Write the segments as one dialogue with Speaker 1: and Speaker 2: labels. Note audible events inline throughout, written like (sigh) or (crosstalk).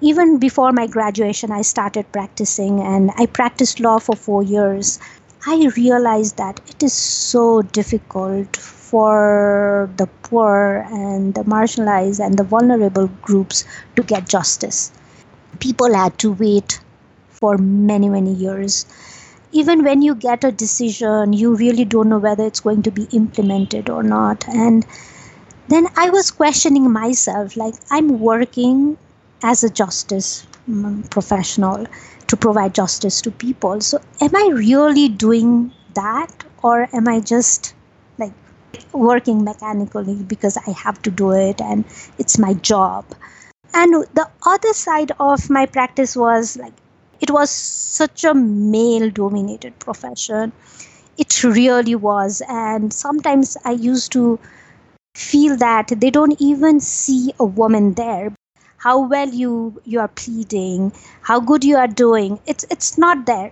Speaker 1: Even before my graduation, I started practicing and I practiced law for four years. I realized that it is so difficult for the poor and the marginalized and the vulnerable groups to get justice. People had to wait for many, many years. Even when you get a decision, you really don't know whether it's going to be implemented or not. And then I was questioning myself like, I'm working as a justice mm, professional to provide justice to people. So, am I really doing that, or am I just like working mechanically because I have to do it and it's my job? And the other side of my practice was like, it was such a male dominated profession. It really was. And sometimes I used to feel that they don't even see a woman there how well you you are pleading how good you are doing it's it's not there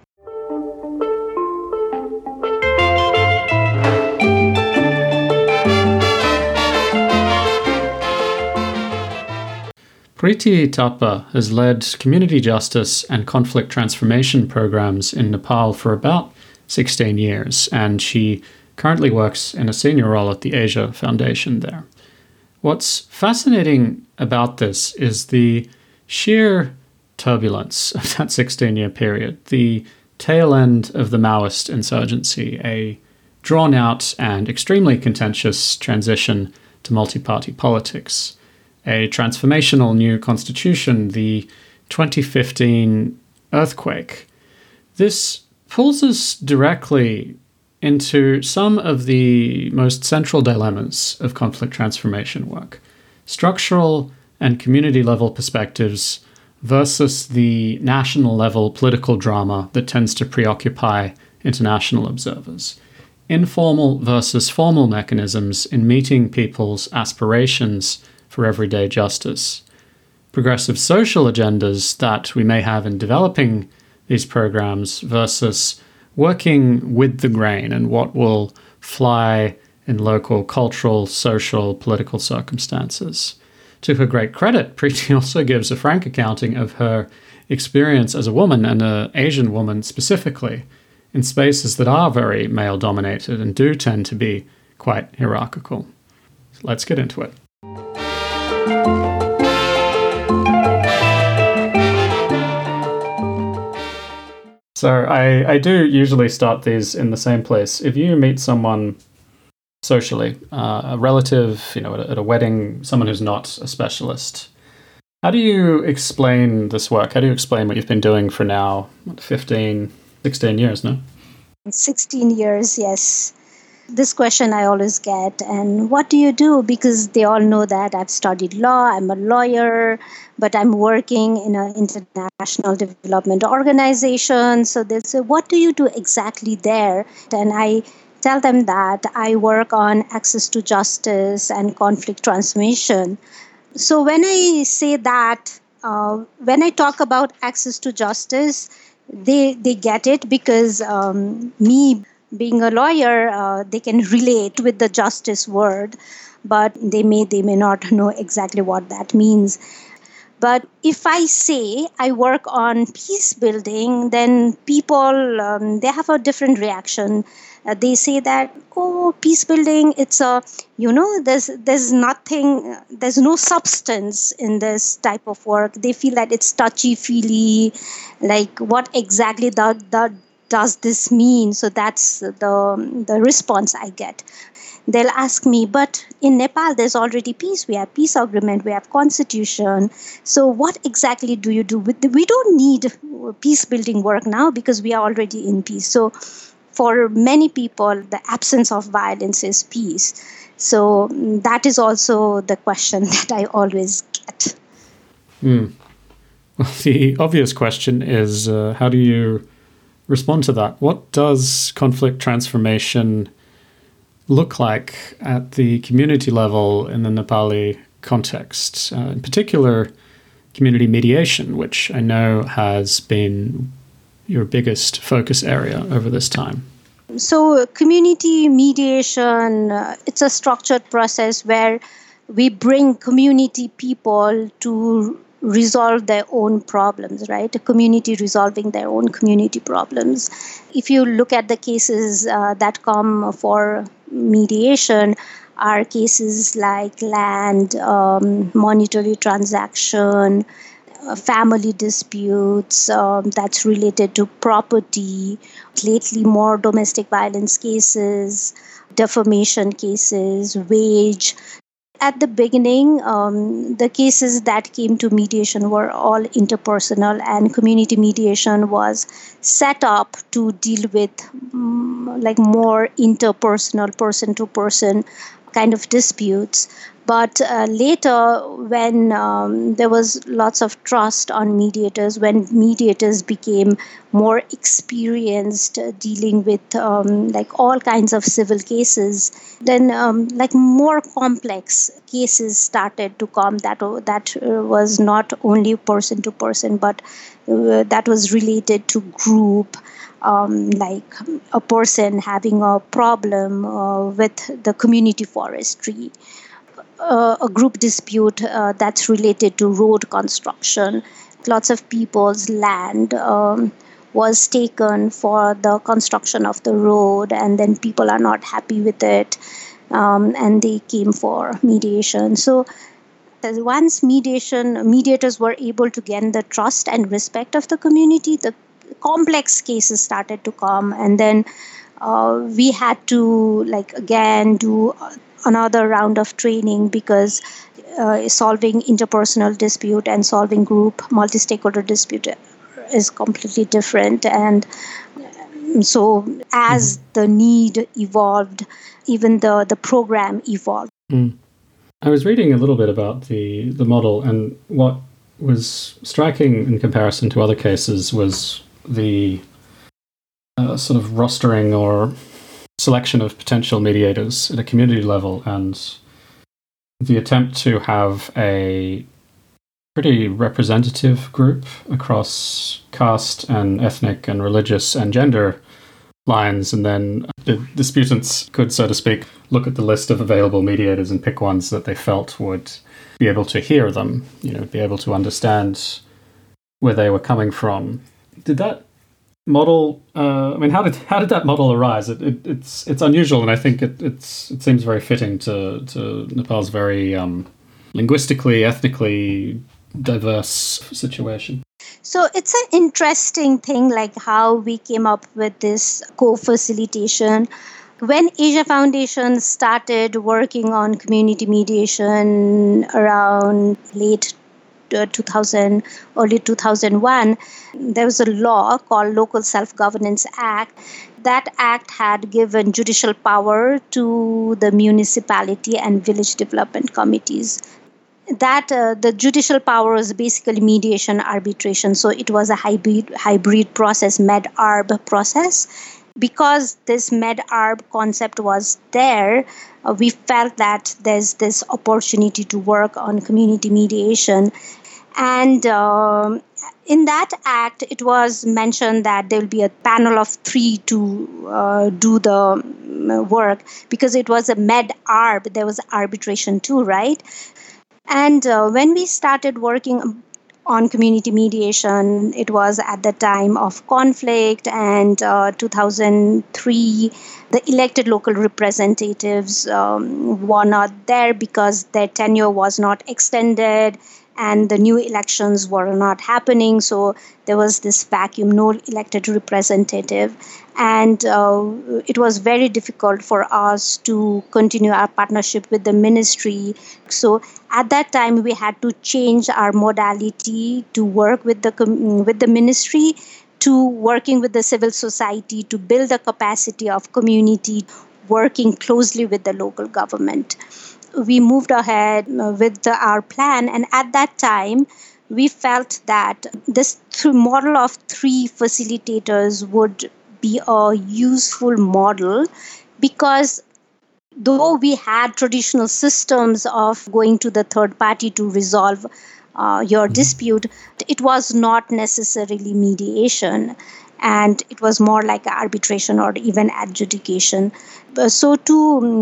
Speaker 2: Preeti Thapa has led community justice and conflict transformation programs in Nepal for about 16 years, and she currently works in a senior role at the Asia Foundation there. What's fascinating about this is the sheer turbulence of that 16 year period, the tail end of the Maoist insurgency, a drawn out and extremely contentious transition to multi party politics, a transformational new constitution, the 2015 earthquake. This pulls us directly into some of the most central dilemmas of conflict transformation work structural and community level perspectives versus the national level political drama that tends to preoccupy international observers. Informal versus formal mechanisms in meeting people's aspirations for everyday justice. Progressive social agendas that we may have in developing these programs versus working with the grain and what will fly in local cultural, social, political circumstances. To her great credit, (laughs) Preeti also gives a frank accounting of her experience as a woman and an Asian woman specifically in spaces that are very male dominated and do tend to be quite hierarchical. let's get into it. So I, I do usually start these in the same place. If you meet someone socially, uh, a relative, you know, at a, at a wedding, someone who's not a specialist, how do you explain this work? How do you explain what you've been doing for now, 15, 16 years, no?
Speaker 1: 16 years, yes this question I always get. And what do you do? Because they all know that I've studied law, I'm a lawyer, but I'm working in an international development organization. So they say, What do you do exactly there? And I tell them that I work on access to justice and conflict transformation. So when I say that, uh, when I talk about access to justice, they they get it because um, me being a lawyer, uh, they can relate with the justice word, but they may they may not know exactly what that means. But if I say I work on peace building, then people um, they have a different reaction. Uh, they say that oh, peace building, it's a you know there's there's nothing, there's no substance in this type of work. They feel that it's touchy feely, like what exactly the the does this mean? So that's the, the response I get. They'll ask me, but in Nepal, there's already peace. We have peace agreement, we have constitution. So what exactly do you do? with the, We don't need peace building work now because we are already in peace. So for many people, the absence of violence is peace. So that is also the question (laughs) that I always get.
Speaker 2: Mm. (laughs) The obvious question is uh, how do you respond to that. What does conflict transformation look like at the community level in the Nepali context? Uh, in particular, community mediation, which I know has been your biggest focus area over this time.
Speaker 1: So, community mediation, uh, it's a structured process where we bring community people to resolve their own problems, right? A community resolving their own community problems. If you look at the cases uh, that come for mediation, are cases like land, um, monetary transaction, uh, family disputes um, that's related to property, lately more domestic violence cases, defamation cases, wage at the beginning, um, the cases that came to mediation were all interpersonal, and community mediation was set up to deal with um, like more interpersonal, person to person kind of disputes. But uh, later, when um, there was lots of trust on mediators, when mediators became more experienced dealing with um, like all kinds of civil cases, then um, like more complex cases started to come. That that uh, was not only person to person, but uh, that was related to group. Um, like a person having a problem uh, with the community forestry uh, a group dispute uh, that's related to road construction. Lots of people's land um, was taken for the construction of the road, and then people are not happy with it, um, and they came for mediation. So once mediation mediators were able to gain the trust and respect of the community, the complex cases started to come, and then uh, we had to like again do another round of training because uh, solving interpersonal dispute and solving group multi-stakeholder dispute is completely different and so as mm-hmm. the need evolved even the the program evolved
Speaker 2: mm. i was reading a little bit about the the model and what was striking in comparison to other cases was the uh, sort of rostering or selection of potential mediators at a community level and the attempt to have a pretty representative group across caste and ethnic and religious and gender lines, and then the disputants could, so to speak, look at the list of available mediators and pick ones that they felt would be able to hear them, you know, be able to understand where they were coming from. Did that model uh, i mean how did (laughs) how did that model arise? It, it, it's it's unusual and i think it it's it seems very fitting to to nepal's very um, linguistically ethnically diverse situation.
Speaker 1: So it's an interesting thing like how we came up with this co-facilitation. When asia foundation started working on community mediation around late 2000, early 2001, there was a law called Local Self Governance Act. That act had given judicial power to the municipality and village development committees. That uh, the judicial power was basically mediation arbitration. So it was a hybrid hybrid process med arb process. Because this med arb concept was there uh, we felt that there's this opportunity to work on community mediation and uh, in that act, it was mentioned that there will be a panel of three to uh, do the um, work because it was a med arb, there was arbitration too, right? And uh, when we started working on community mediation, it was at the time of conflict, and uh, 2003, the elected local representatives um, were not there because their tenure was not extended and the new elections were not happening. So there was this vacuum, no elected representative. And uh, it was very difficult for us to continue our partnership with the ministry. So at that time, we had to change our modality to work with the, with the ministry to working with the civil society to build the capacity of community working closely with the local government we moved ahead uh, with the, our plan. And at that time, we felt that this th- model of three facilitators would be a useful model because though we had traditional systems of going to the third party to resolve uh, your mm-hmm. dispute, it was not necessarily mediation and it was more like arbitration or even adjudication. So to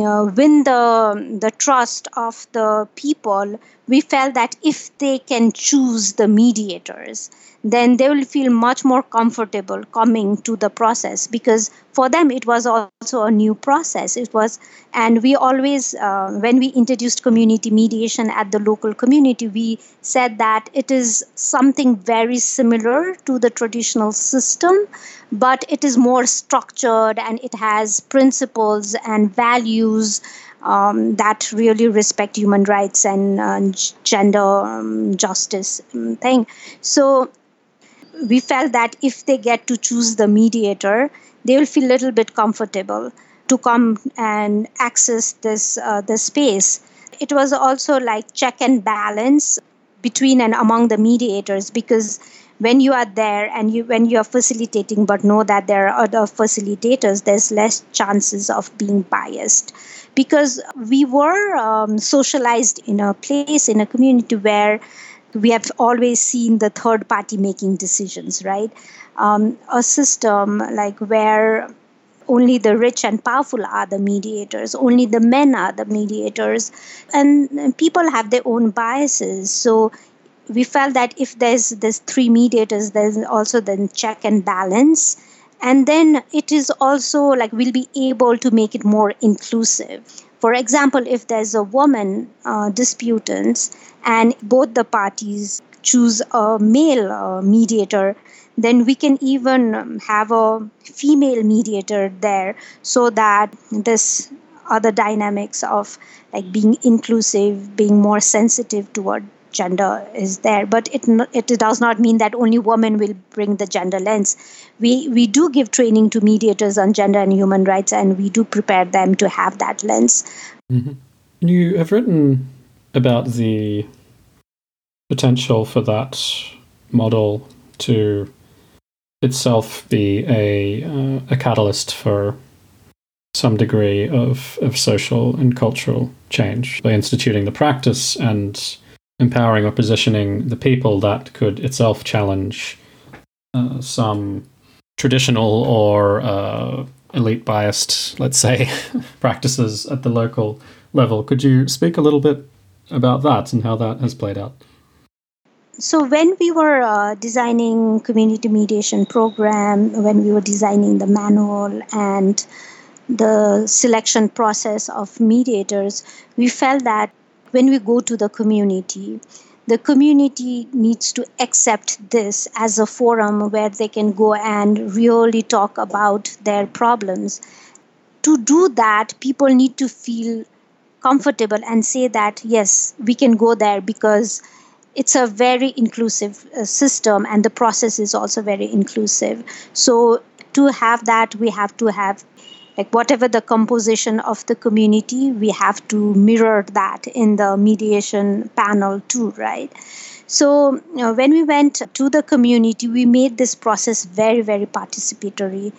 Speaker 1: uh, win the the trust of the people we felt that if they can choose the mediators then they will feel much more comfortable coming to the process because for them it was also a new process. It was and we always uh, when we introduced community mediation at the local community we said that it is something very similar to the traditional system but it is more structured and it has principles and values um, that really respect human rights and uh, gender um, justice um, thing. So we felt that if they get to choose the mediator, they will feel a little bit comfortable to come and access this uh, the space. It was also like check and balance between and among the mediators because when you are there and you when you are facilitating but know that there are other facilitators there's less chances of being biased because we were um, socialized in a place in a community where we have always seen the third party making decisions, right? Um, a system like where only the rich and powerful are the mediators, only the men are the mediators, and people have their own biases. So we felt that if there's there's three mediators, there's also then check and balance. And then it is also like we'll be able to make it more inclusive. For example, if there's a woman uh, disputants and both the parties choose a male uh, mediator, then we can even um, have a female mediator there so that this other dynamics of like being inclusive, being more sensitive toward gender is there but it it does not mean that only women will bring the gender lens we we do give training to mediators on gender and human rights and we do prepare them to have that lens
Speaker 2: mm-hmm. you have written about the potential for that model to itself be a uh, a catalyst for some degree of, of social and cultural change by instituting the practice and empowering or positioning the people that could itself challenge uh, some traditional or uh, elite biased, let's say, (laughs) practices at the local level. Could you speak a little bit about that and how that has played out?
Speaker 1: So when we were uh, designing community mediation program, when we were designing the manual and the selection process of mediators, we felt that when we go to the community, the community needs to accept this as a forum where they can go and really talk about their problems. To do that, people need to feel comfortable and say that, yes, we can go there because it's a very inclusive uh, system and the process is also very inclusive. So, to have that, we have to have like whatever the composition of the community we have to mirror that in the mediation panel too right? So you know, when we went to the community we made this process very very participatory.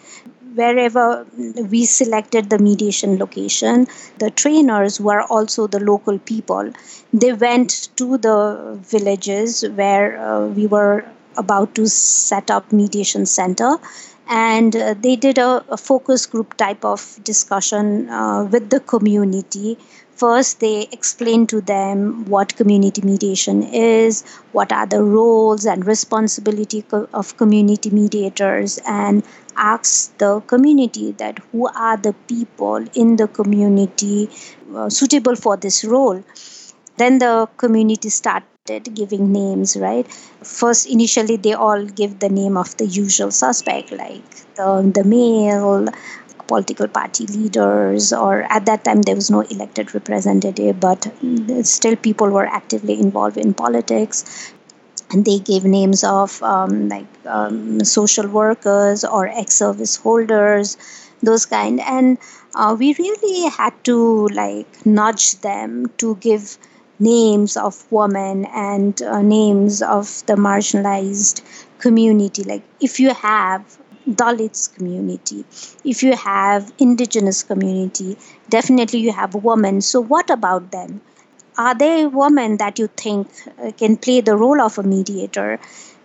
Speaker 1: Wherever we selected the mediation location the trainers were also the local people. They went to the villages where uh, we were about to set up mediation center and uh, they did a, a, focus group type of discussion uh, with the community. First they explained to them what community mediation is what are the roles and responsibility co- of community mediators and asked the community that who are the people in the community uh, suitable for this role. Then the community started giving names, right? First, initially, they all give the name of the usual suspect, like the, the male, political party leaders, or at that time there was no elected representative, but still people were actively involved in politics. And they gave names of um, like um, social workers or ex service holders, those kind. And uh, we really had to like nudge them to give names of women and uh, names of the marginalized community. Like if you have dalits community if you have indigenous community definitely you have women. So what about them? Are there women that you think uh, can play the role of a mediator?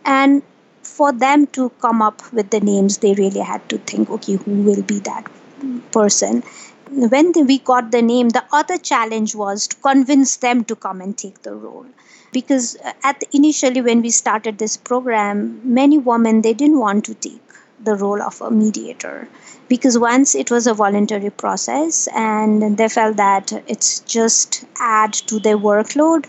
Speaker 1: And for them to come up with the names they really had to think okay who will be that person when we got the name, the other challenge was to convince them to come and take the role. Because uh, at the, initially when we started this program, many women they didn't want to take the role of a mediator because once it was a voluntary process and they felt that it's just add to their workload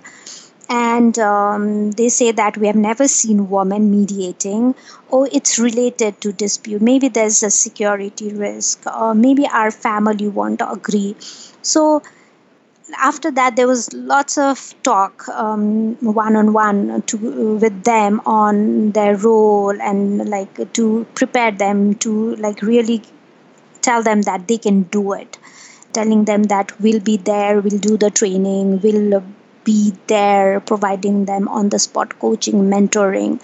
Speaker 1: and um, they say that we have never seen women mediating or it's related to dispute. Maybe there's a security risk or maybe our family won't agree. So after that there was lots of talk um, one-on-one to with them on their role and like to prepare them to like really tell them that they can do it. Telling them that we'll be there we'll do the training we'll be there providing them on the spot coaching mentoring.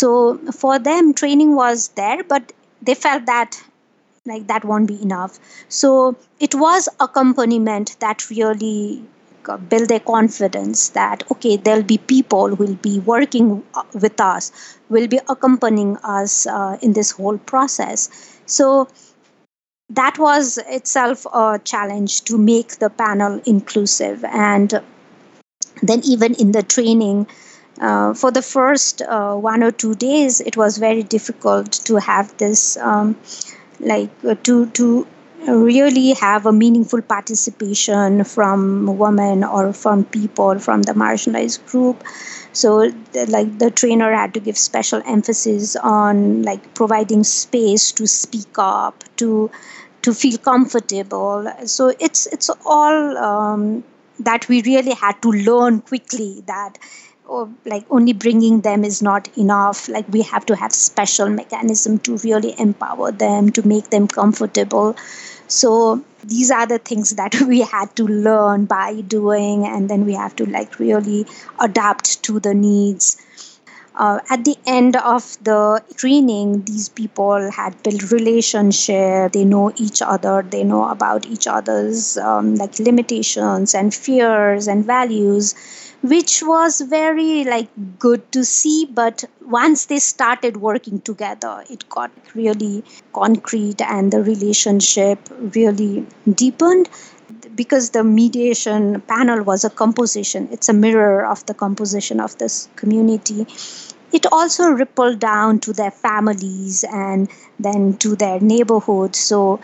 Speaker 1: So for them training was there but they felt that like that won't be enough. So it was accompaniment that really build their confidence that okay there'll be people who will be working uh, with us will be accompanying us uh, in this whole process. So that was itself a challenge to make the panel inclusive. And then even in the training uh, for the first uh, one or two days it was very difficult to have this um, like uh, to to really have a meaningful participation from women or from people from the marginalized group. So the, like the trainer had to give special emphasis on like providing space to speak up to to feel comfortable. So it's it's all um, that we really had to learn quickly that or like only bringing them is not enough. Like we have to have special mechanism to really empower them to make them comfortable. So these are the things that (laughs) we had to learn by doing and then we have to like really adapt to the needs uh, at the end of the training these people had built relationship. They know each other. They know about each other's um, like limitations and fears and values which was very like good to see. But once they started working together it got really concrete and the relationship really deepened because the mediation panel was a composition. It's a mirror of the composition of this community it also rippled down to their families and then to their neighborhood. So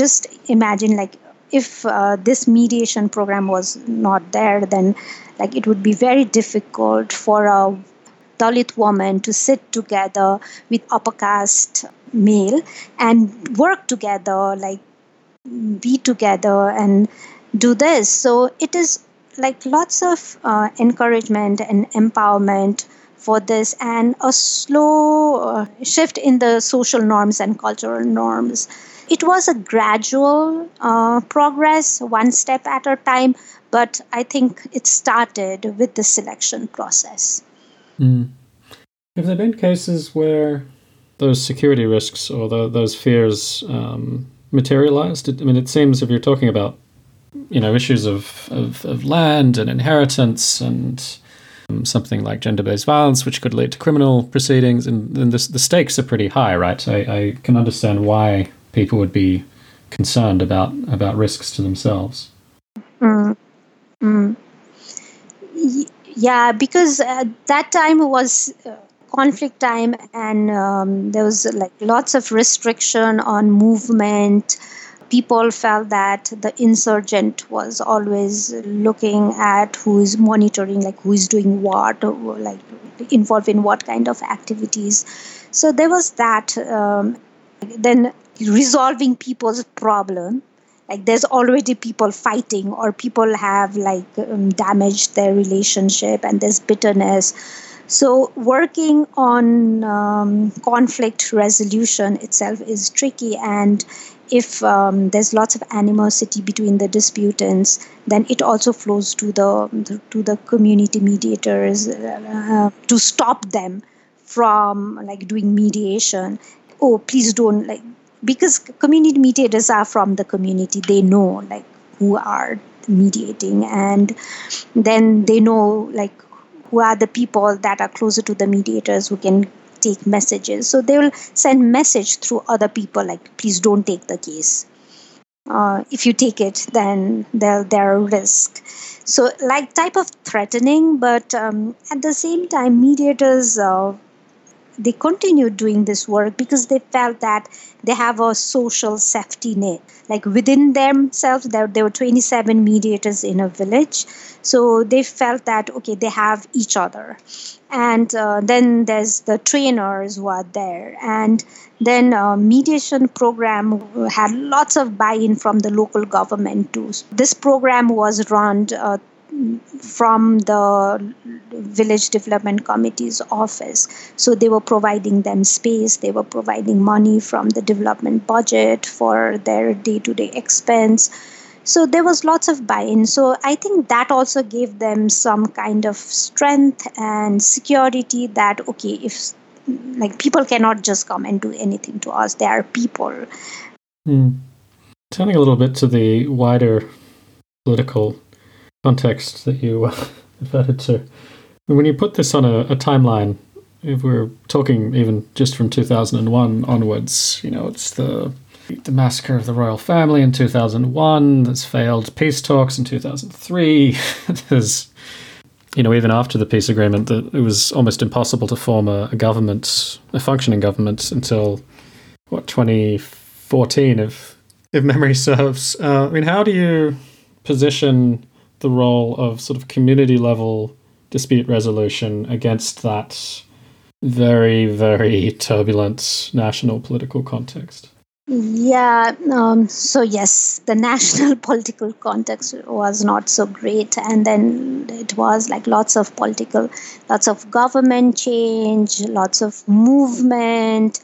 Speaker 1: just imagine like if uh, this mediation program was not there then like it would be very difficult for a dalit woman to sit together with upper caste male and work together like be together and do this. So it is like lots of uh, encouragement and empowerment for this and a slow uh, shift in the social norms and cultural norms. It was a gradual uh, progress, one step at a time, but I think it started with the selection process.
Speaker 2: Mm. Have there been cases where those security risks or the, those fears um, materialized? I mean, it seems if you're talking about you know issues of, of, of land and inheritance and something like gender-based violence, which could lead to criminal proceedings, and, and the, the stakes are pretty high, right? I, I can understand why people would be concerned about about risks to themselves.
Speaker 1: Mm. Mm. Yeah, because that time was uh, conflict time, and um, there was like lots of restriction on movement people felt that the insurgent was always looking at who is monitoring like who is doing what or like involved in what kind of activities. So there was that um, then resolving people's problem. Like there's already people fighting or people have like um, damaged their relationship and there's bitterness. So working on um, conflict resolution itself is tricky and if um, there's lots of animosity between the disputants, then it also flows to the to the community mediators uh, to stop them from like doing mediation. Oh, please don't like because community mediators are from the community. They know like who are mediating, and then they know like who are the people that are closer to the mediators who can take messages so they will send message through other people like please don't take the case uh, if you take it, then there there are risk. So, like type of threatening, but um, at the same time, mediators uh, they continued doing this work because they felt that they have a social safety net. Like within themselves, there, there were 27 mediators in a village. So they felt that, okay, they have each other. And uh, then there's the trainers who are there. And then uh, mediation program had lots of buy-in from the local government too. This program was run uh, from the village development committee's office. So they were providing them space, they were providing money from the development budget for their day to day expense. So there was lots of buy in. So I think that also gave them some kind of strength and security that, okay, if like people cannot just come and do anything to us, they are people.
Speaker 2: Mm. Turning a little bit to the wider political context that you uh, (laughs) referred to. When you put this on a, a, timeline, if we're talking even just from 2001 onwards, you know, it's the the massacre of the royal family in 2001. There's failed peace talks in 2003. (laughs) there's, you know, even after the peace agreement, that it was almost impossible to form a, a government, a functioning government, until what 2014, if if memory serves. Uh, I mean, how do you position the role of sort of community level dispute resolution against that very, very (laughs) turbulent national political context?
Speaker 1: Yeah, um, so yes, the national (laughs) political context was not so great, and then it was like lots of political, lots of government change, lots of movement.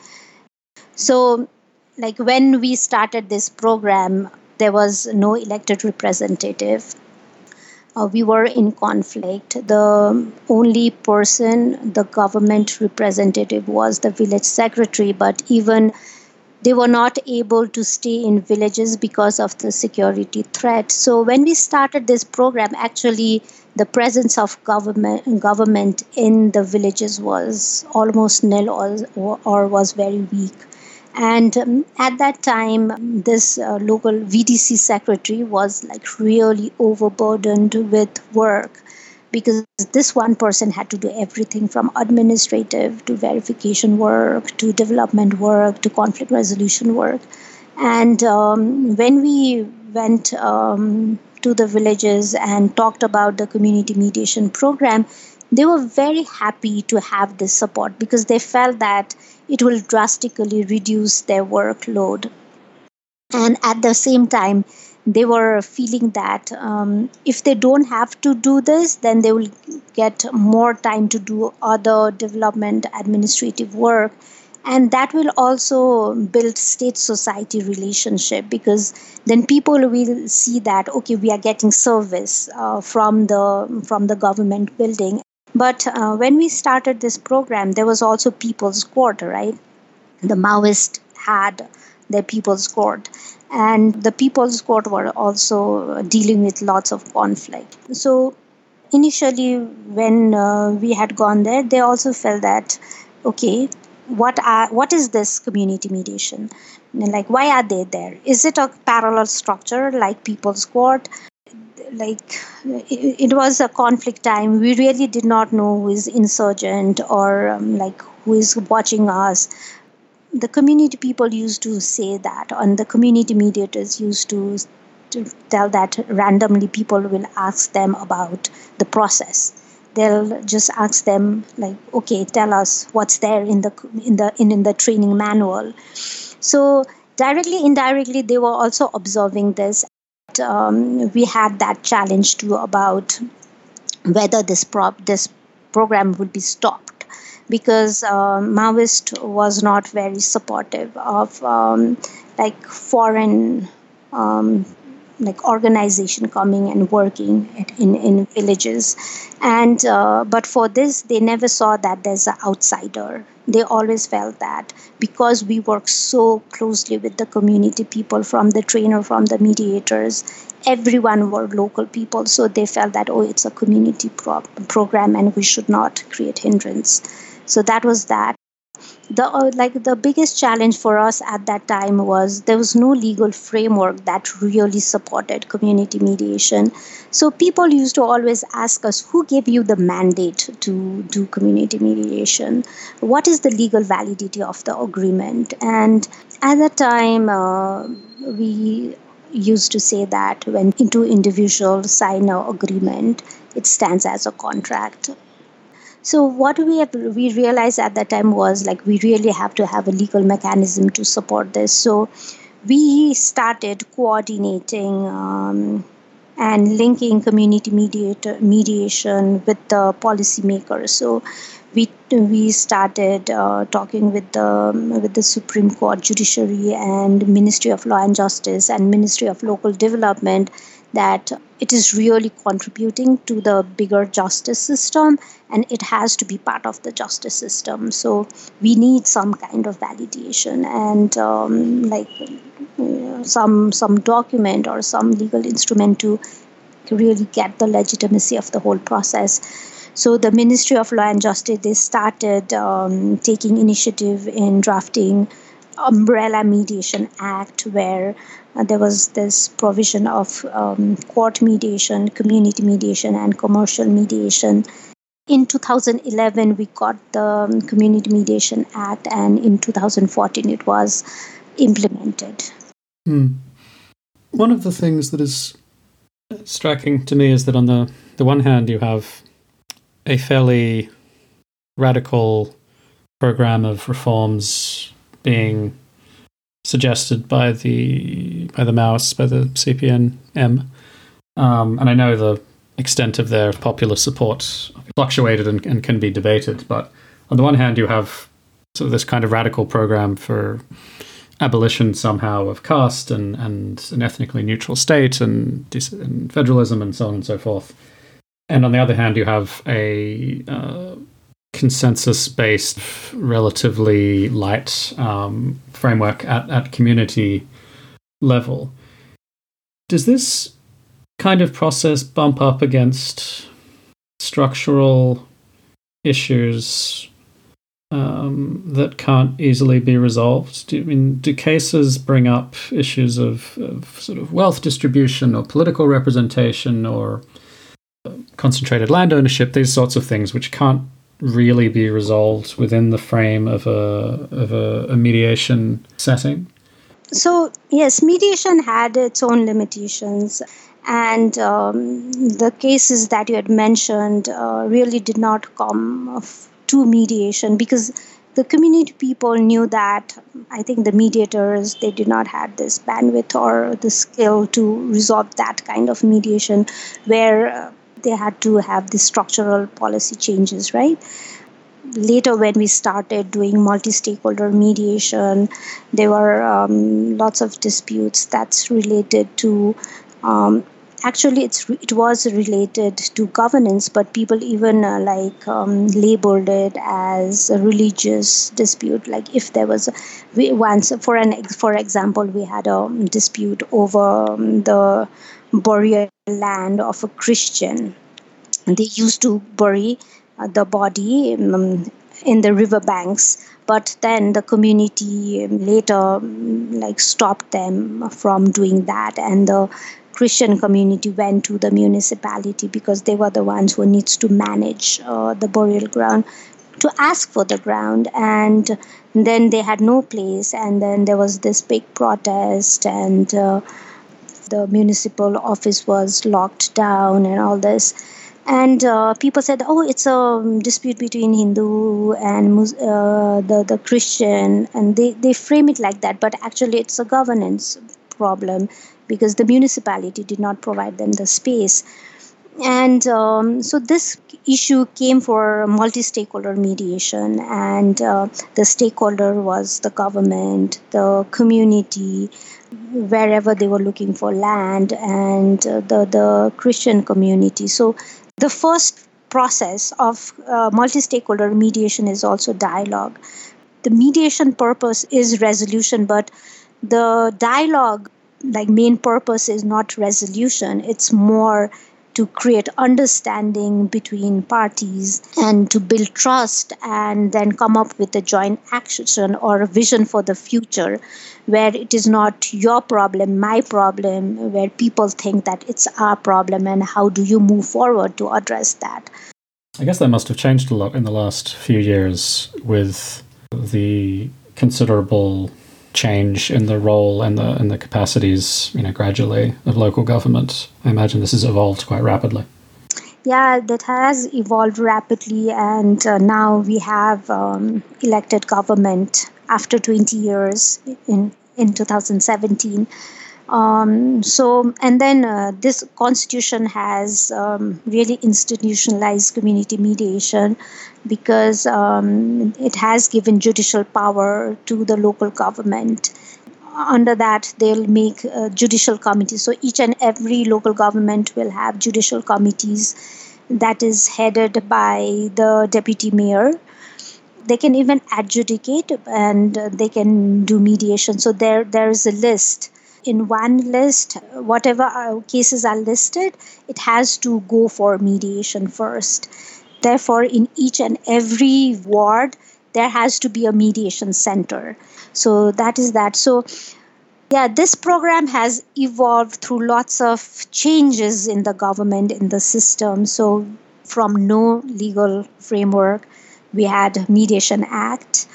Speaker 1: So, like when we started this program, there was no elected representative uh, we were in conflict. The only person, the government representative, was the village secretary, but even they were not able to stay in villages because of the security threat. So when we started this program, actually the presence of government government in the villages was almost nil or, or was very weak. And um, at that time, this uh, local VDC secretary was like really overburdened with work because this one person had to do everything from administrative to verification work to development work to conflict resolution work. And um, when we went um, to the villages and talked about the community mediation program, they were very happy to have this support because they felt that it will drastically reduce their workload. And at the same time, they were feeling that um, if they don't have to do this, then they will get more time to do other development administrative work. And that will also build state society relationship because then people will see that okay we are getting service uh, from the from the government building but uh, when we started this program, there was also People's Court, right? The Maoists had their People's Court. And the People's Court were also dealing with lots of conflict. So initially, when uh, we had gone there, they also felt that, okay, what are what is this community mediation like why are they there is it a parallel structure like people's court like it, it, was a conflict time. We really did not know who is insurgent or um, like who is watching us. The community people used to say that and the community mediators used to, to tell that randomly people will ask them about the process. They'll just ask them like okay tell us what's there in the in the in, in the training manual. So directly indirectly they were also observing this um, we had that challenge too about whether this prop this program would be stopped. Because uh, Maoist was not very supportive of um, like foreign um, like organization coming and working in, in villages. And uh, but for this they never saw that there's an outsider. They always felt that because we work so closely with the community people from the trainer from the mediators everyone were local people. So they felt that oh it's a community pro- program and we should not create hindrance. So that was that the uh, like the biggest challenge for us at that time was there was no legal framework that really supported community mediation. So people used to always ask us who gave you the mandate to do community mediation? What is the legal validity of the agreement? And at that time uh, we used to say that when two individuals sign an agreement it stands as a contract so what we have we realized at that time was like we really have to have a legal mechanism to support this. So we started coordinating um, and linking community mediator mediation with the policymakers. So we we started uh, talking with the with the Supreme Court Judiciary and Ministry of Law and Justice and Ministry of Local Development that it is really contributing to the bigger justice system and it has to be part of the justice system. So we need some kind of validation and um, like some some document or some legal instrument to really get the legitimacy of the whole process. So the ministry of law and justice they started um, taking initiative in drafting umbrella mediation act where uh, there was this provision of um, court mediation, community mediation, and commercial mediation. In 2011, we got the um, Community Mediation Act, and in 2014, it was implemented.
Speaker 2: Hmm. One of the things that is striking to me is that on the, the one hand, you have a fairly radical program of reforms being suggested by the by the Maoists, by the CPN-M, um, and I know the extent of their popular support fluctuated and, and, can be debated. But on the one hand, you have sort of this kind of radical program for abolition somehow of caste and, and an ethnically neutral state and, and federalism and so on and so forth. And on the other hand, you have a uh, consensus based, relatively light um, framework at, at community level. Does this kind of process bump up against structural issues um, that can't easily be resolved? Do, I mean, do cases bring up issues of, of sort of wealth distribution or political representation or uh, concentrated land ownership, these sorts of things, which can't really be resolved within the frame of a of a, a mediation setting?
Speaker 1: So yes, mediation had its own limitations, and um, the cases that you had mentioned uh, really did not come to mediation because the community people knew that i think the mediators they did not have this bandwidth or the skill to resolve that kind of mediation where uh, they had to have the structural policy changes, right? Later, when we started doing multi stakeholder mediation, there were um, lots of disputes that's related to um, actually it's it was related to governance but people even uh, like um, labeled it as a religious dispute like if there was we once for an for example we had a dispute over um, the burial land of a Christian. They used to bury uh, the body um, in the river banks, but then the community um, later um, like stopped them from doing that, and the Christian community went to the municipality because they were the ones who needs to manage uh, the burial ground to ask for the ground and then they had no place and then there was this big protest and uh, the municipal office was locked down and all this. And uh, people said oh it's a dispute between hindu and uh, the, the christian and they, they frame it like that but actually it's a governance problem because the municipality did not provide them the space. And um, so this issue came for multi-stakeholder mediation and uh, the stakeholder was the government the community wherever they were looking for land and uh, the, the christian community. So the first process of uh, multi-stakeholder mediation is also dialogue. The mediation purpose is resolution but the dialogue like main purpose is not resolution. It's more to create understanding between parties and to build trust and then come up with a joint action or a vision for the future where it is not your problem my problem where people think that it's our problem and how do you move forward to address that?
Speaker 2: I guess that must have changed a lot in the last few years with the considerable change in the role and the and the capacities, you know, gradually of local government. I imagine this has evolved quite rapidly.
Speaker 1: Yeah, that has evolved rapidly, and uh, now we have um, elected government after 20 years in in 2017. Um, so, and then uh, this constitution has um, really institutionalized community mediation because um, it has given judicial power to the local government. Under that, they'll make uh, judicial committees. So, each and every local government will have judicial committees that is headed by the deputy mayor they can even adjudicate and uh, they can do mediation so there there is a list in one list, whatever uh, cases are listed, it has to go for mediation first. Therefore, in each and every ward, there has to be a mediation center. So that is that. So, yeah, this program has evolved through lots of changes in the government, in the system. So, from no legal framework, we had Mediation Act.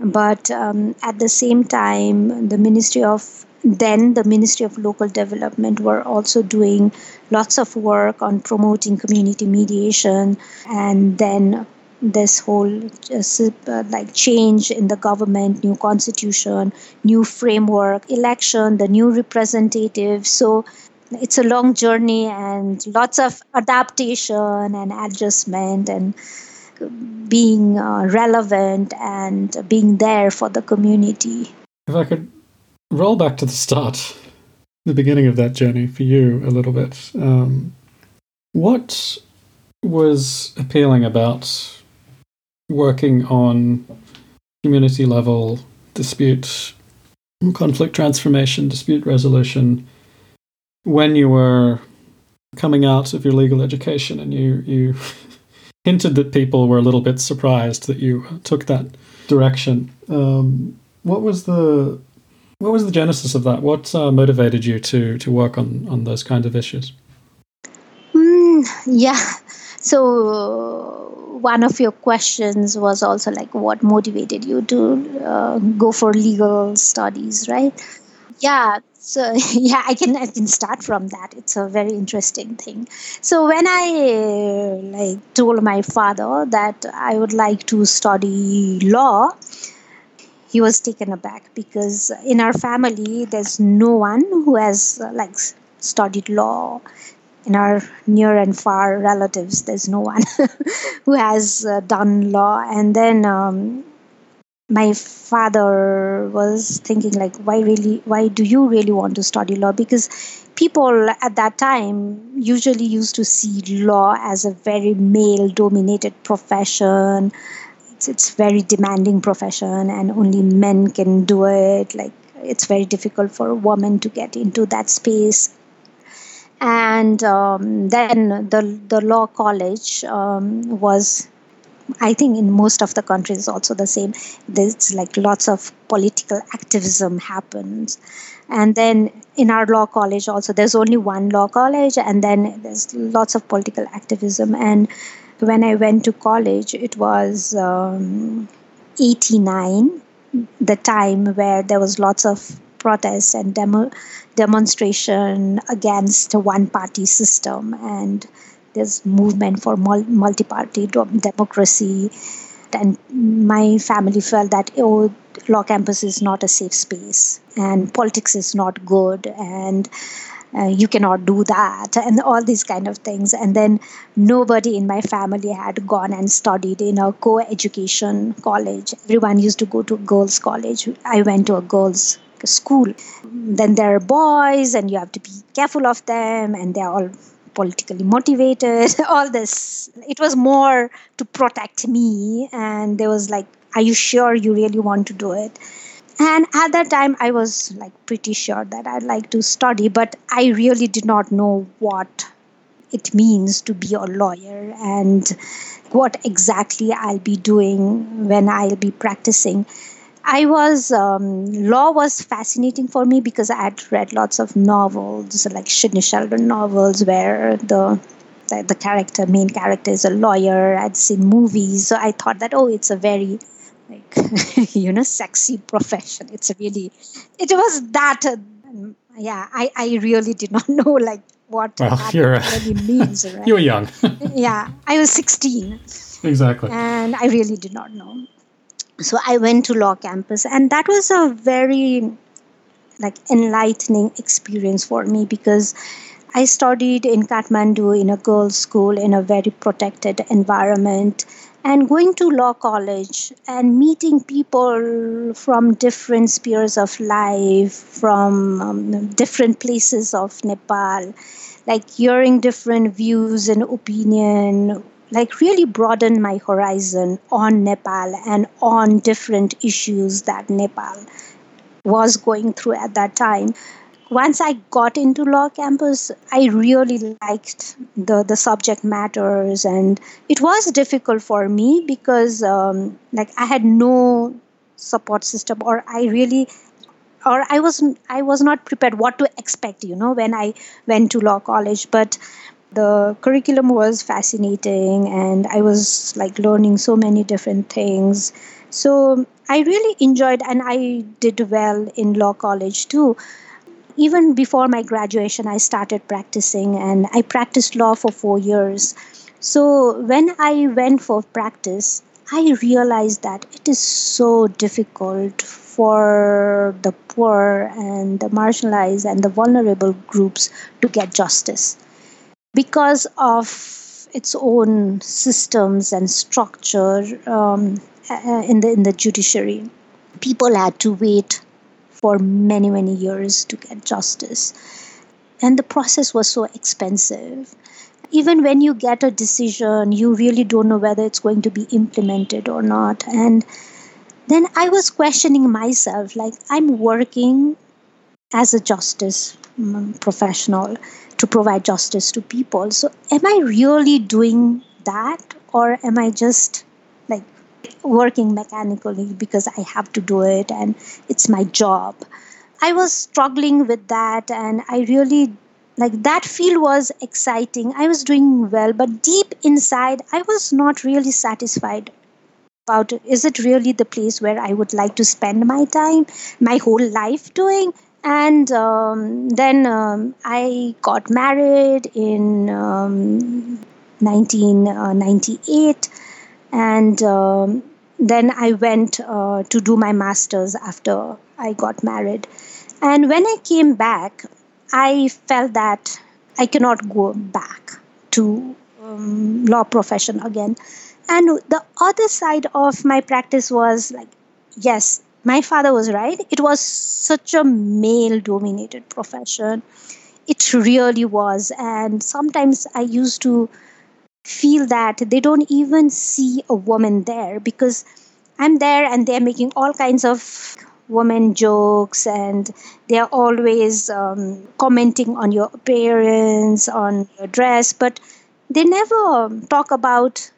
Speaker 1: But um, at the same time, the Ministry of then the Ministry of Local Development were also doing lots of work on promoting community mediation and then this whole uh, like change in the government new constitution new framework election the new representative. So it's a long journey and lots of adaptation and adjustment and being uh, relevant and being there for the community.
Speaker 2: If i could roll back to the start, the beginning of that journey for you a little bit. Um, what was appealing about working on community level dispute, conflict transformation, dispute resolution when you were coming out of your legal education and you, you (laughs) hinted that people were a little bit surprised that you took that direction? Um, what was the what was the genesis of that? What uh, motivated you to to work on on those kinds of issues?
Speaker 1: Mm, yeah. So one of your questions was also like, what motivated you to uh, go for legal studies, right? Yeah. So (laughs) yeah, I can I can start from that. It's a very interesting thing. So when I like told my father that I would like to study law, he was taken aback because in our family there's no one who has uh, like studied law. In our near and far relatives there's no one (laughs) who has uh, done law. And then um, my father was thinking like why really why do you really want to study law? Because people at that time usually used to see law as a very male dominated profession it's it's very demanding profession and only men can do it like it's very difficult for a woman to get into that space and um, then the the law college um, was I think in most of the countries also the same. There's like lots of political activism happens, and then in our law college also there's only one law college, and then there's lots of political activism. And when I went to college, it was um, 89, the time where there was lots of protests and demo, demonstration against one party system. And this movement for multi-party democracy. And my family felt that oh law campus is not a safe space and politics is not good. And uh, you cannot do that and all these kind of things. And then nobody in my family had gone and studied in a co-education college. Everyone used to go to girls college. I went to a girls school. Then there are boys and you have to be careful of them and they're all politically motivated (laughs) all this. It was more to protect me and there was like are you sure you really want to do it and at that time i was like pretty sure that i'd like to study but i really did not know what it means to be a lawyer and what exactly I'll be doing when I'll be practicing. I was um, law was fascinating for me because I had read lots of novels like Sidney Sheldon novels where the the, the character main character is a lawyer. I'd seen movies, so I thought that oh, it's a very like (laughs) you know sexy profession. It's really it was that. Uh, yeah, I I really did not (laughs) know like what well, that really means. Right? (laughs)
Speaker 2: you were young.
Speaker 1: yeah, I was sixteen.
Speaker 2: Exactly.
Speaker 1: And I really did not know so i went to law campus and that was a very like enlightening experience for me because i studied in kathmandu in a girls school in a very protected environment and going to law college and meeting people from different spheres of life from um, different places of nepal like hearing different views and opinion like really broaden my horizon on Nepal and on different issues that Nepal was going through at that time. Once I got into law campus, I really liked the, the subject matters, and it was difficult for me because, um, like, I had no support system, or I really or i was i was not prepared what to expect you know when i went to law college. But the curriculum was fascinating and i was like learning so many different things. So i really enjoyed and i did well in law college too even before my graduation i started practicing and i practiced law for 4 years so when i went for practice i realized that it is so difficult for the poor and the marginalized and the vulnerable groups to get justice because of its own systems and structure um, in the in the judiciary. People had to wait for many many years to get justice, and the process was so expensive. Even when you get a decision, you really don't know whether it's going to be implemented or not. And then I was questioning myself, like I'm working as a justice um, professional to provide justice to people. So, am I really doing that, or am I just working mechanically because I have to do it and it's my job? I was struggling with that, and I really like that field was exciting. I was doing well, but deep inside, I was not really satisfied about. Is it really the place where I would like to spend my time, my whole life doing? and um, then um, I got married in um, 1998, and um, then I went uh, to do my master's after I got married. And when I came back, I felt that I cannot go back to um, law profession again. And the other side of my practice was like, yes, my father was right. It was such a male dominated profession. It really was. And sometimes I used to feel that they don't even see a woman there because I'm there and they're making all kinds of woman jokes and they're always um, commenting on your appearance, on your dress, but they never talk about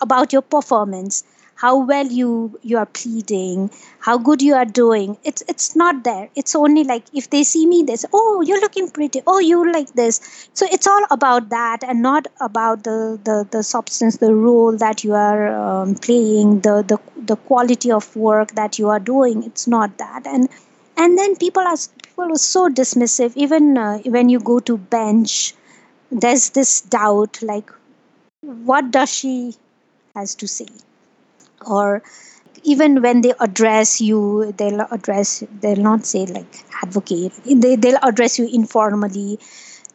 Speaker 1: about your performance how well you you are pleading how good you are doing. It's it's not there. It's only like if they see me they say oh you're looking pretty. Oh you like this. So it's all about that and not about the the, the substance the role that you are um, playing the, the the quality of work that you are doing. It's not that. And and then people are people are so dismissive. Even uh, when you go to bench there's this doubt like what does she has to say or even when they address you they'll address they'll not say like advocate. They, they'll address you informally.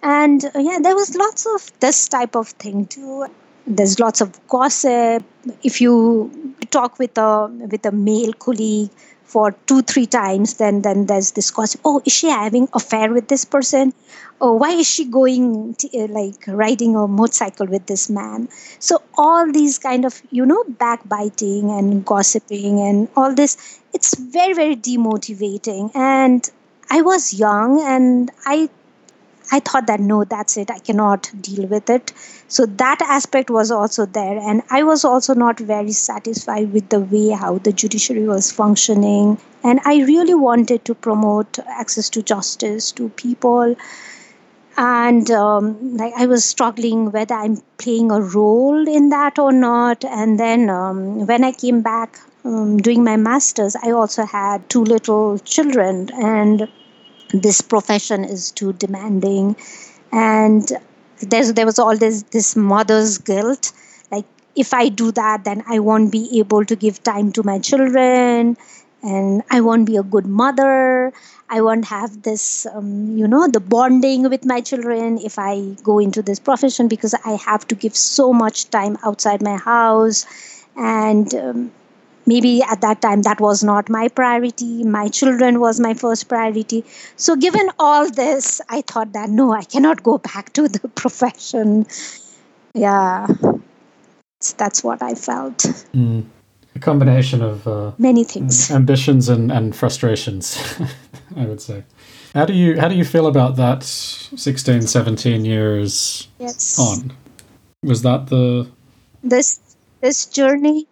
Speaker 1: And uh, yeah there was lots of this type of thing too. There's lots of gossip. If you talk with a with a male colleague for two three times then then there's this gossip oh is she having affair with this person? Oh why is she going to, uh, like riding a motorcycle with this man? So all these kind of you know backbiting and gossiping and all this it's very very demotivating. And i was young and i I thought that no, that's it. I cannot deal with it. So that aspect was also there. And I was also not very satisfied with the way how the judiciary was functioning. And I really wanted to promote access to justice to people. And um, like I was struggling whether I'm playing a role in that or not. And then um, when I came back um, doing my master's, I also had two little children. And this profession is too demanding. And there's there was all this this mother's guilt. Like if i do that then i won't be able to give time to my children and i won't be a good mother. I won't have this um, you know the bonding with my children if i go into this profession because i have to give so much time outside my house. And um, maybe at that time that was not my priority. My children was my first priority. So given all this i thought that no i cannot go back to the (laughs) profession. Yeah. That's what i felt.
Speaker 2: Mm. a combination of uh,
Speaker 1: many things.
Speaker 2: ambitions and, and frustrations (laughs) i would say. How do you how do you feel about that 16 17 years
Speaker 1: yes.
Speaker 2: on? Was that the
Speaker 1: this this journey?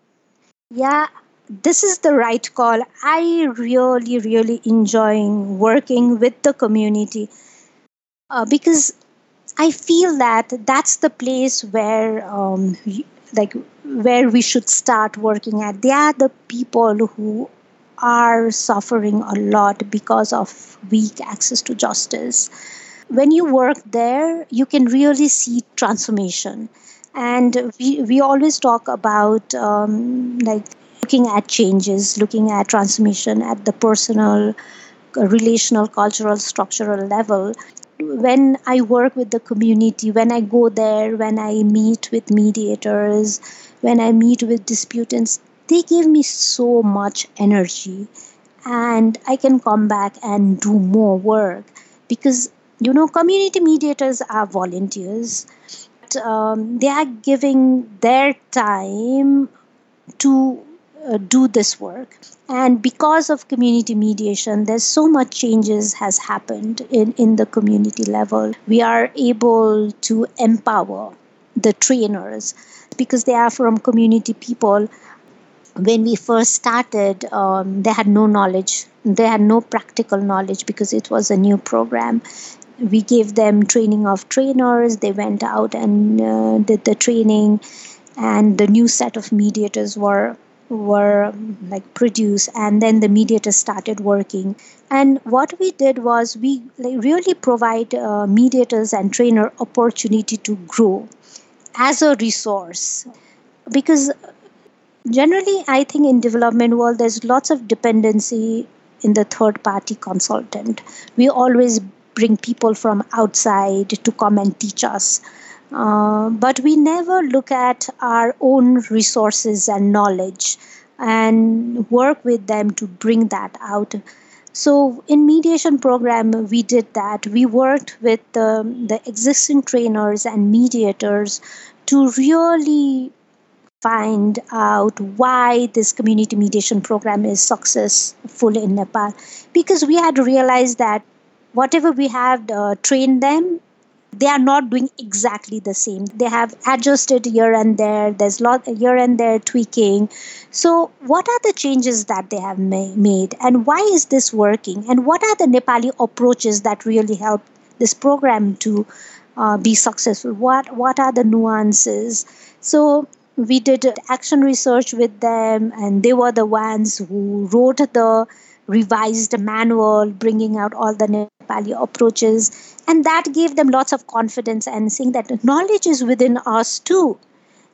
Speaker 1: Yeah this is the right call. I really, really enjoying working with the community uh, because I feel that that's the place where, um, like, where we should start working at. They are the people who are suffering a lot because of weak access to justice. When you work there, you can really see transformation. And we, we always talk about um, like looking at changes, looking at transformation at the personal, uh, relational, cultural, structural level. When I work with the community, when I go there, when I meet with mediators, when I meet with disputants, they give me so much energy. And I can come back and do more work because, you know, community mediators are volunteers. Um, they are giving their time to uh, do this work. And because of community mediation there's so much changes has happened in, in the community level. We are able to empower the trainers because they are from community people. When we first started um, they had no knowledge. They had no practical knowledge because it was a new program. We gave them training of trainers. They went out and uh, did the training and the new set of mediators were were like produced and then the mediator started working. And what we did was we like, really provide uh, mediators and trainer opportunity to grow as a resource. Because generally i think in development world there's lots of dependency in the third party consultant. We always bring people from outside to come and teach us uh, but we never look at our own resources and knowledge and work with them to bring that out. So in mediation program we did that. We worked with the, existing trainers and mediators to really find out why this community mediation program is successful in nepal. Because we had realized that whatever we have uh, trained them they are not doing exactly the same. They have adjusted here and there. There's lot here and there tweaking. So what are the changes that they have ma- made? And why is this working? And what are the nepali approaches that really help this program to uh, be successful? What what are the nuances? So we did action research with them and they were the ones who wrote the revised manual bringing out all the Nepali approaches and that gave them lots of confidence and saying that knowledge is within us too.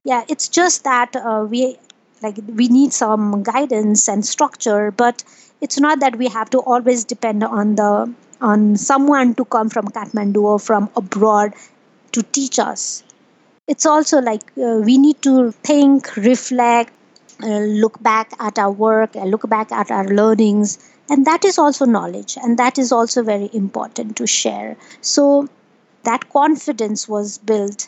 Speaker 1: Yeah it's just that uh, we like we need some guidance and structure but it's not that we have to always depend on the on someone to come from kathmandu or from abroad to teach us. It's also like uh, we need to think reflect uh, look back at our work look back at our learnings and that is also knowledge and that is also very important to share. So that confidence was built.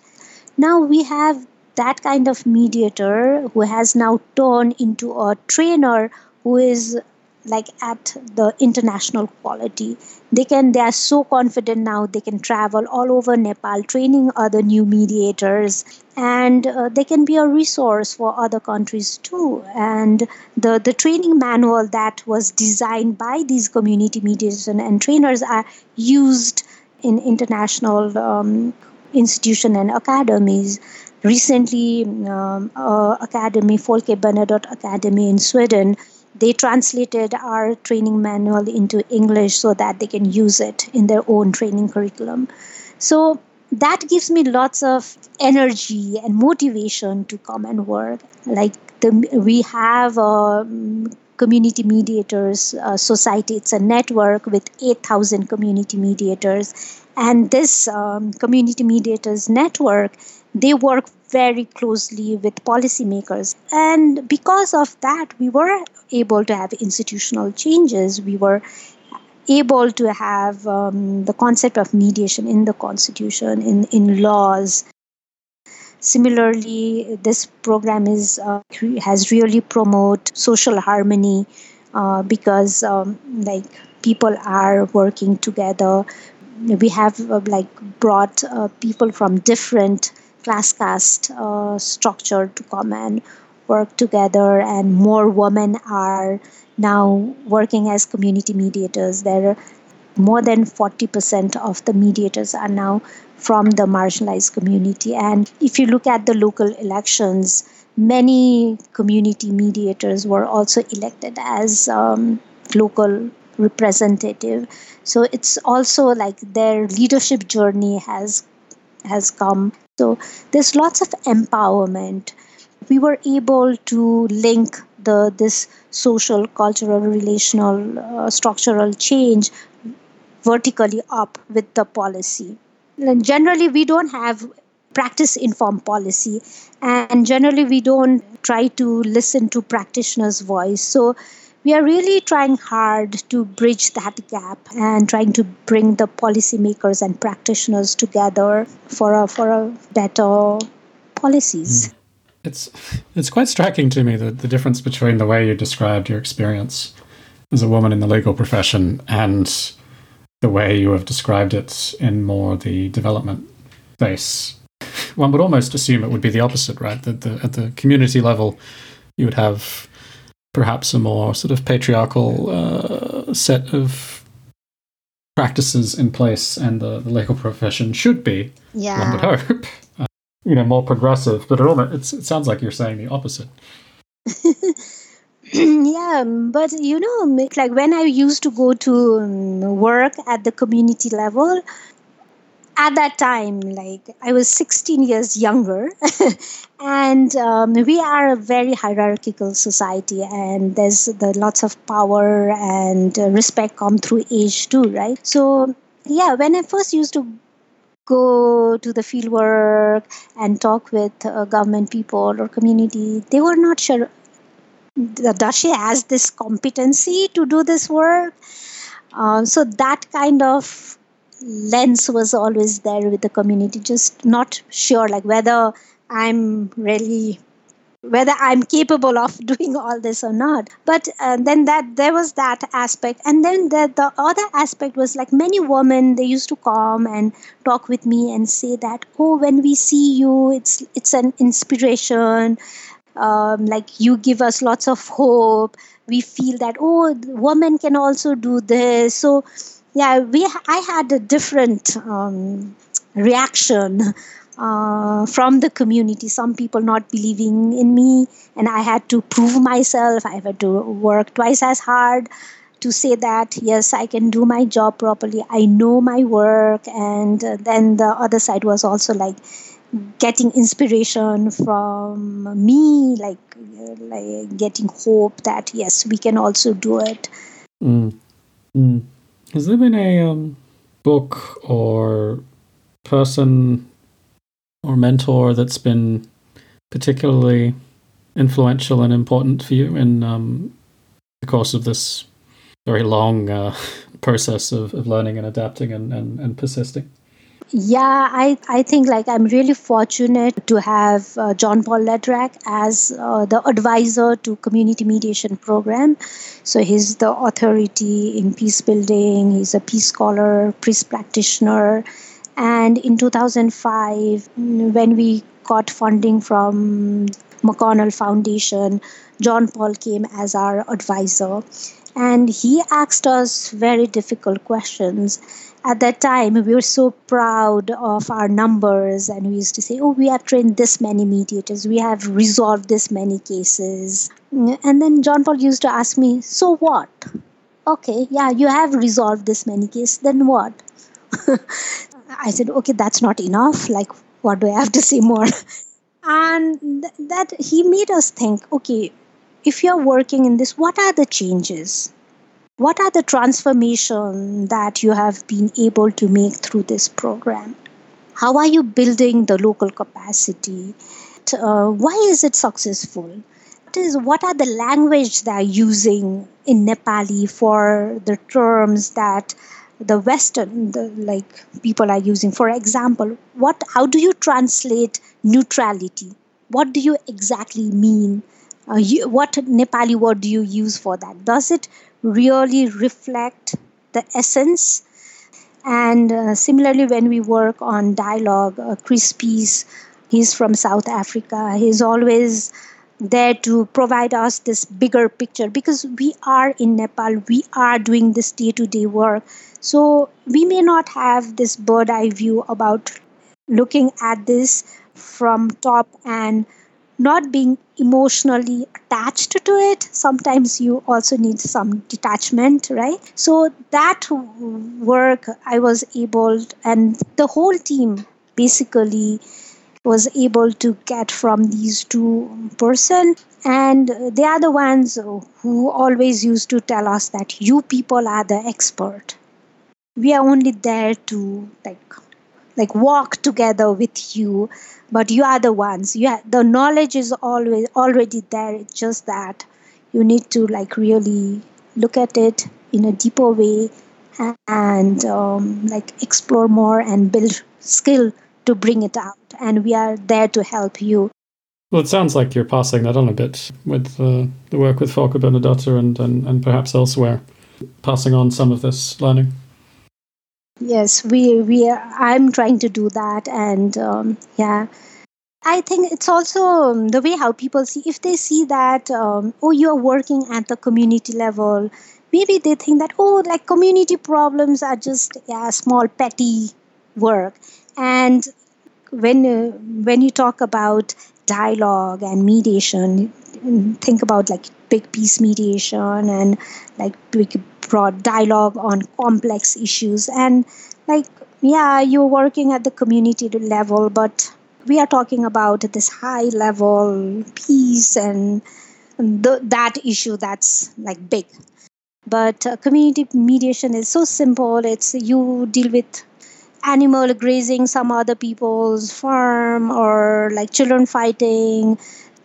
Speaker 1: Now we have that kind of mediator who has now turned into a trainer who is like at the international quality they can they are so confident now they can travel all over nepal training other new mediators and uh, they can be a resource for other countries too. And the the training manual that was designed by these community mediators and, and trainers are used in international um, institution and academies. Recently um, uh, academy folke bernadotte academy in sweden they translated our training manual into English so that they can use it in their own training curriculum. So that gives me lots of energy and motivation to come and work. Like the, we have a um, community mediators uh, society. It's a network with 8,000 community mediators, and this um, community mediators network they work very closely with policymakers. And because of that, we were able to have institutional changes. We were able to have um, the concept of mediation in the constitution, in, in laws. Similarly, this program is uh, has really promote social harmony uh, because um, like people are working together. We have uh, like brought uh, people from different class caste uh, structure to come and work together and more women are now working as community mediators. There are more than 40% of the mediators are now from the marginalized community. And if you look at the local elections many community mediators were also elected as um, local representative. So it's also like their leadership journey has has come so there's lots of empowerment. We were able to link the this social, cultural, relational, uh, structural change vertically up with the policy. And generally, we don't have practice informed policy, and generally, we don't try to listen to practitioners' voice. So we are really trying hard to bridge that gap and trying to bring the policymakers and practitioners together for a, for a better policies. Mm.
Speaker 2: It's it's quite striking to me that the difference between the way you described your experience as a woman in the legal profession and the way you have described it in more the development space. One would almost assume it would be the opposite, right? That the, at the community level, you would have perhaps a more sort of patriarchal uh, set of practices in place, and the, the legal profession should be,
Speaker 1: yeah.
Speaker 2: one would hope, uh, you know, more progressive. But it, almost, it sounds like you're saying the opposite. (laughs)
Speaker 1: yeah, but you know, like when I used to go to um, work at the community level, at that time, like I was 16 years younger, (laughs) and um, we are a very hierarchical society, and there's the lots of power and uh, respect come through age too, right? So yeah, when I first used to go to the field work and talk with uh, government people or community, they were not sure. Does she has this competency to do this work? Uh, so that kind of lens was always there with the community just not sure like whether i'm really whether i'm capable of (laughs) doing all this or not. But uh, then that there was that aspect. And then the, the other aspect was like many women they used to come and talk with me and say that oh when we see you it's it's an inspiration. Um, like you give us lots of hope. We feel that oh women can also do this. So yeah we i had a different um, reaction uh, from the community. Some people not believing in me and i had to prove myself. I had to work twice as hard to say that yes i can do my job properly. I know my work. And then the other side was also like getting inspiration from me like like getting hope that yes we can also do it.
Speaker 2: Mm. Mm. Has there been a um, book or person or mentor that's been particularly influential and important for you in um, the course of this very long uh, (laughs) process of, of learning and adapting and, and, and persisting?
Speaker 1: Yeah, I, I think like I'm really fortunate to have uh, John Paul Lederach as uh, the advisor to community mediation program. So he's the authority in peace building. He's a peace scholar, peace practitioner, and in 2005, when we got funding from McConnell Foundation, John Paul came as our advisor, and he asked us very difficult questions at that time we were so proud of our numbers and we used to say oh we have trained this many mediators. We have resolved this many cases. And then john paul used to ask me so what? Okay yeah you have resolved this many cases. Then what? (laughs) I said okay that's not enough. Like what do i have to say more? (laughs) And th- that he made us think okay if you're working in this what are the changes what are the transformation that you have been able to make through this program? How are you building the local capacity? Uh, why is it successful? What, is, what are the language they're using in Nepali for the terms that the Western the, like people are using? For example, what how do you translate neutrality? What do you exactly mean? Uh, you, what Nepali word do you use for that? Does it really reflect the essence. And uh, similarly, when we work on dialogue, uh, Chris Spies, he's from South Africa. He's always there to provide us this bigger picture because we are in Nepal, we are doing this day to day work. So we may not have this bird eye view about looking at this from top and not being emotionally attached to it. Sometimes you also need some detachment right? So that work i was able and the whole team basically was able to get from these two person. And they are the ones who always used to tell us that you people are the expert. We are only there to like like walk together with you but you are the ones. You the knowledge is always already there. It's just that you need to like really look at it in a deeper way and um, like explore more and build skill to bring it out. And we are there to help you.
Speaker 2: Well, it sounds like you're passing that on a bit with uh, the work with Folke Bernadotte and, and, and perhaps elsewhere, passing on some of this learning
Speaker 1: yes we we are, i'm trying to do that and um, yeah. I think it's also um, the way how people see if they see that um, oh you're working at the community level maybe they think that oh like community problems are just yeah small petty work. And when uh, when you talk about dialogue and mediation think about like big peace mediation and like big broad dialogue on complex issues. And like yeah you're working at the community level but we are talking about this high level peace and the, that issue that's like big. But uh, community mediation is so simple. It's you deal with animal grazing some other people's farm or like children fighting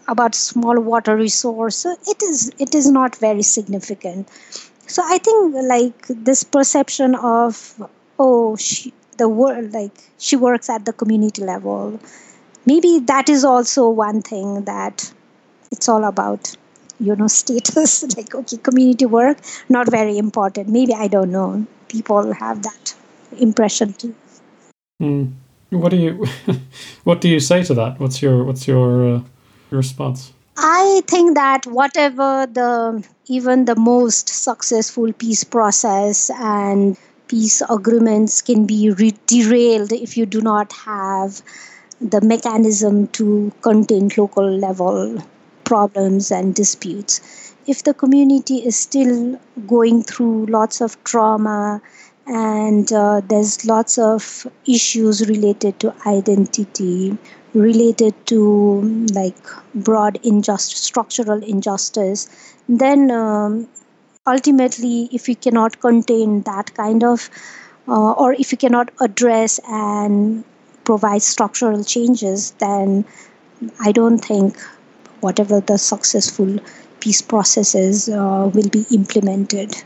Speaker 1: about small water resource so it is it is not very significant. So i think like this perception of oh she the world like she works at the community level maybe that is also one thing that it's all about you know (laughs) status like okay community work not very important. Maybe i don't know. People have that impression too.
Speaker 2: Mm. what do you (laughs) what do you say to that? What's your what's your uh, response
Speaker 1: I think that whatever the even the most successful peace process and peace agreements can be re- derailed if you do not have the mechanism to contain local level problems and disputes. If the community is still going through lots of trauma and uh, there's lots of issues related to identity related to like broad injustice structural injustice. Then um, ultimately if you cannot contain that kind of uh, or if you cannot address and provide structural changes then i don't think whatever the successful peace processes uh, will be implemented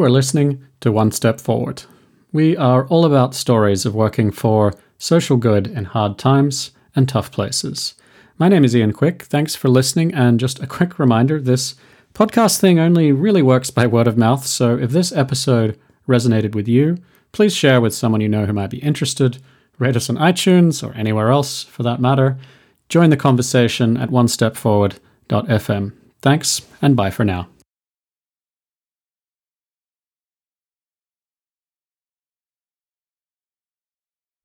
Speaker 2: You are listening to One Step Forward. We are all about stories of working for social good in hard times and tough places. My name is Ian Quick. Thanks for listening. And just a quick reminder this podcast thing only really works by word of mouth. So if this episode resonated with you, please share with someone you know who might be interested. Rate us on iTunes or anywhere else for that matter. Join the conversation at onestepforward.fm. Thanks and bye for now.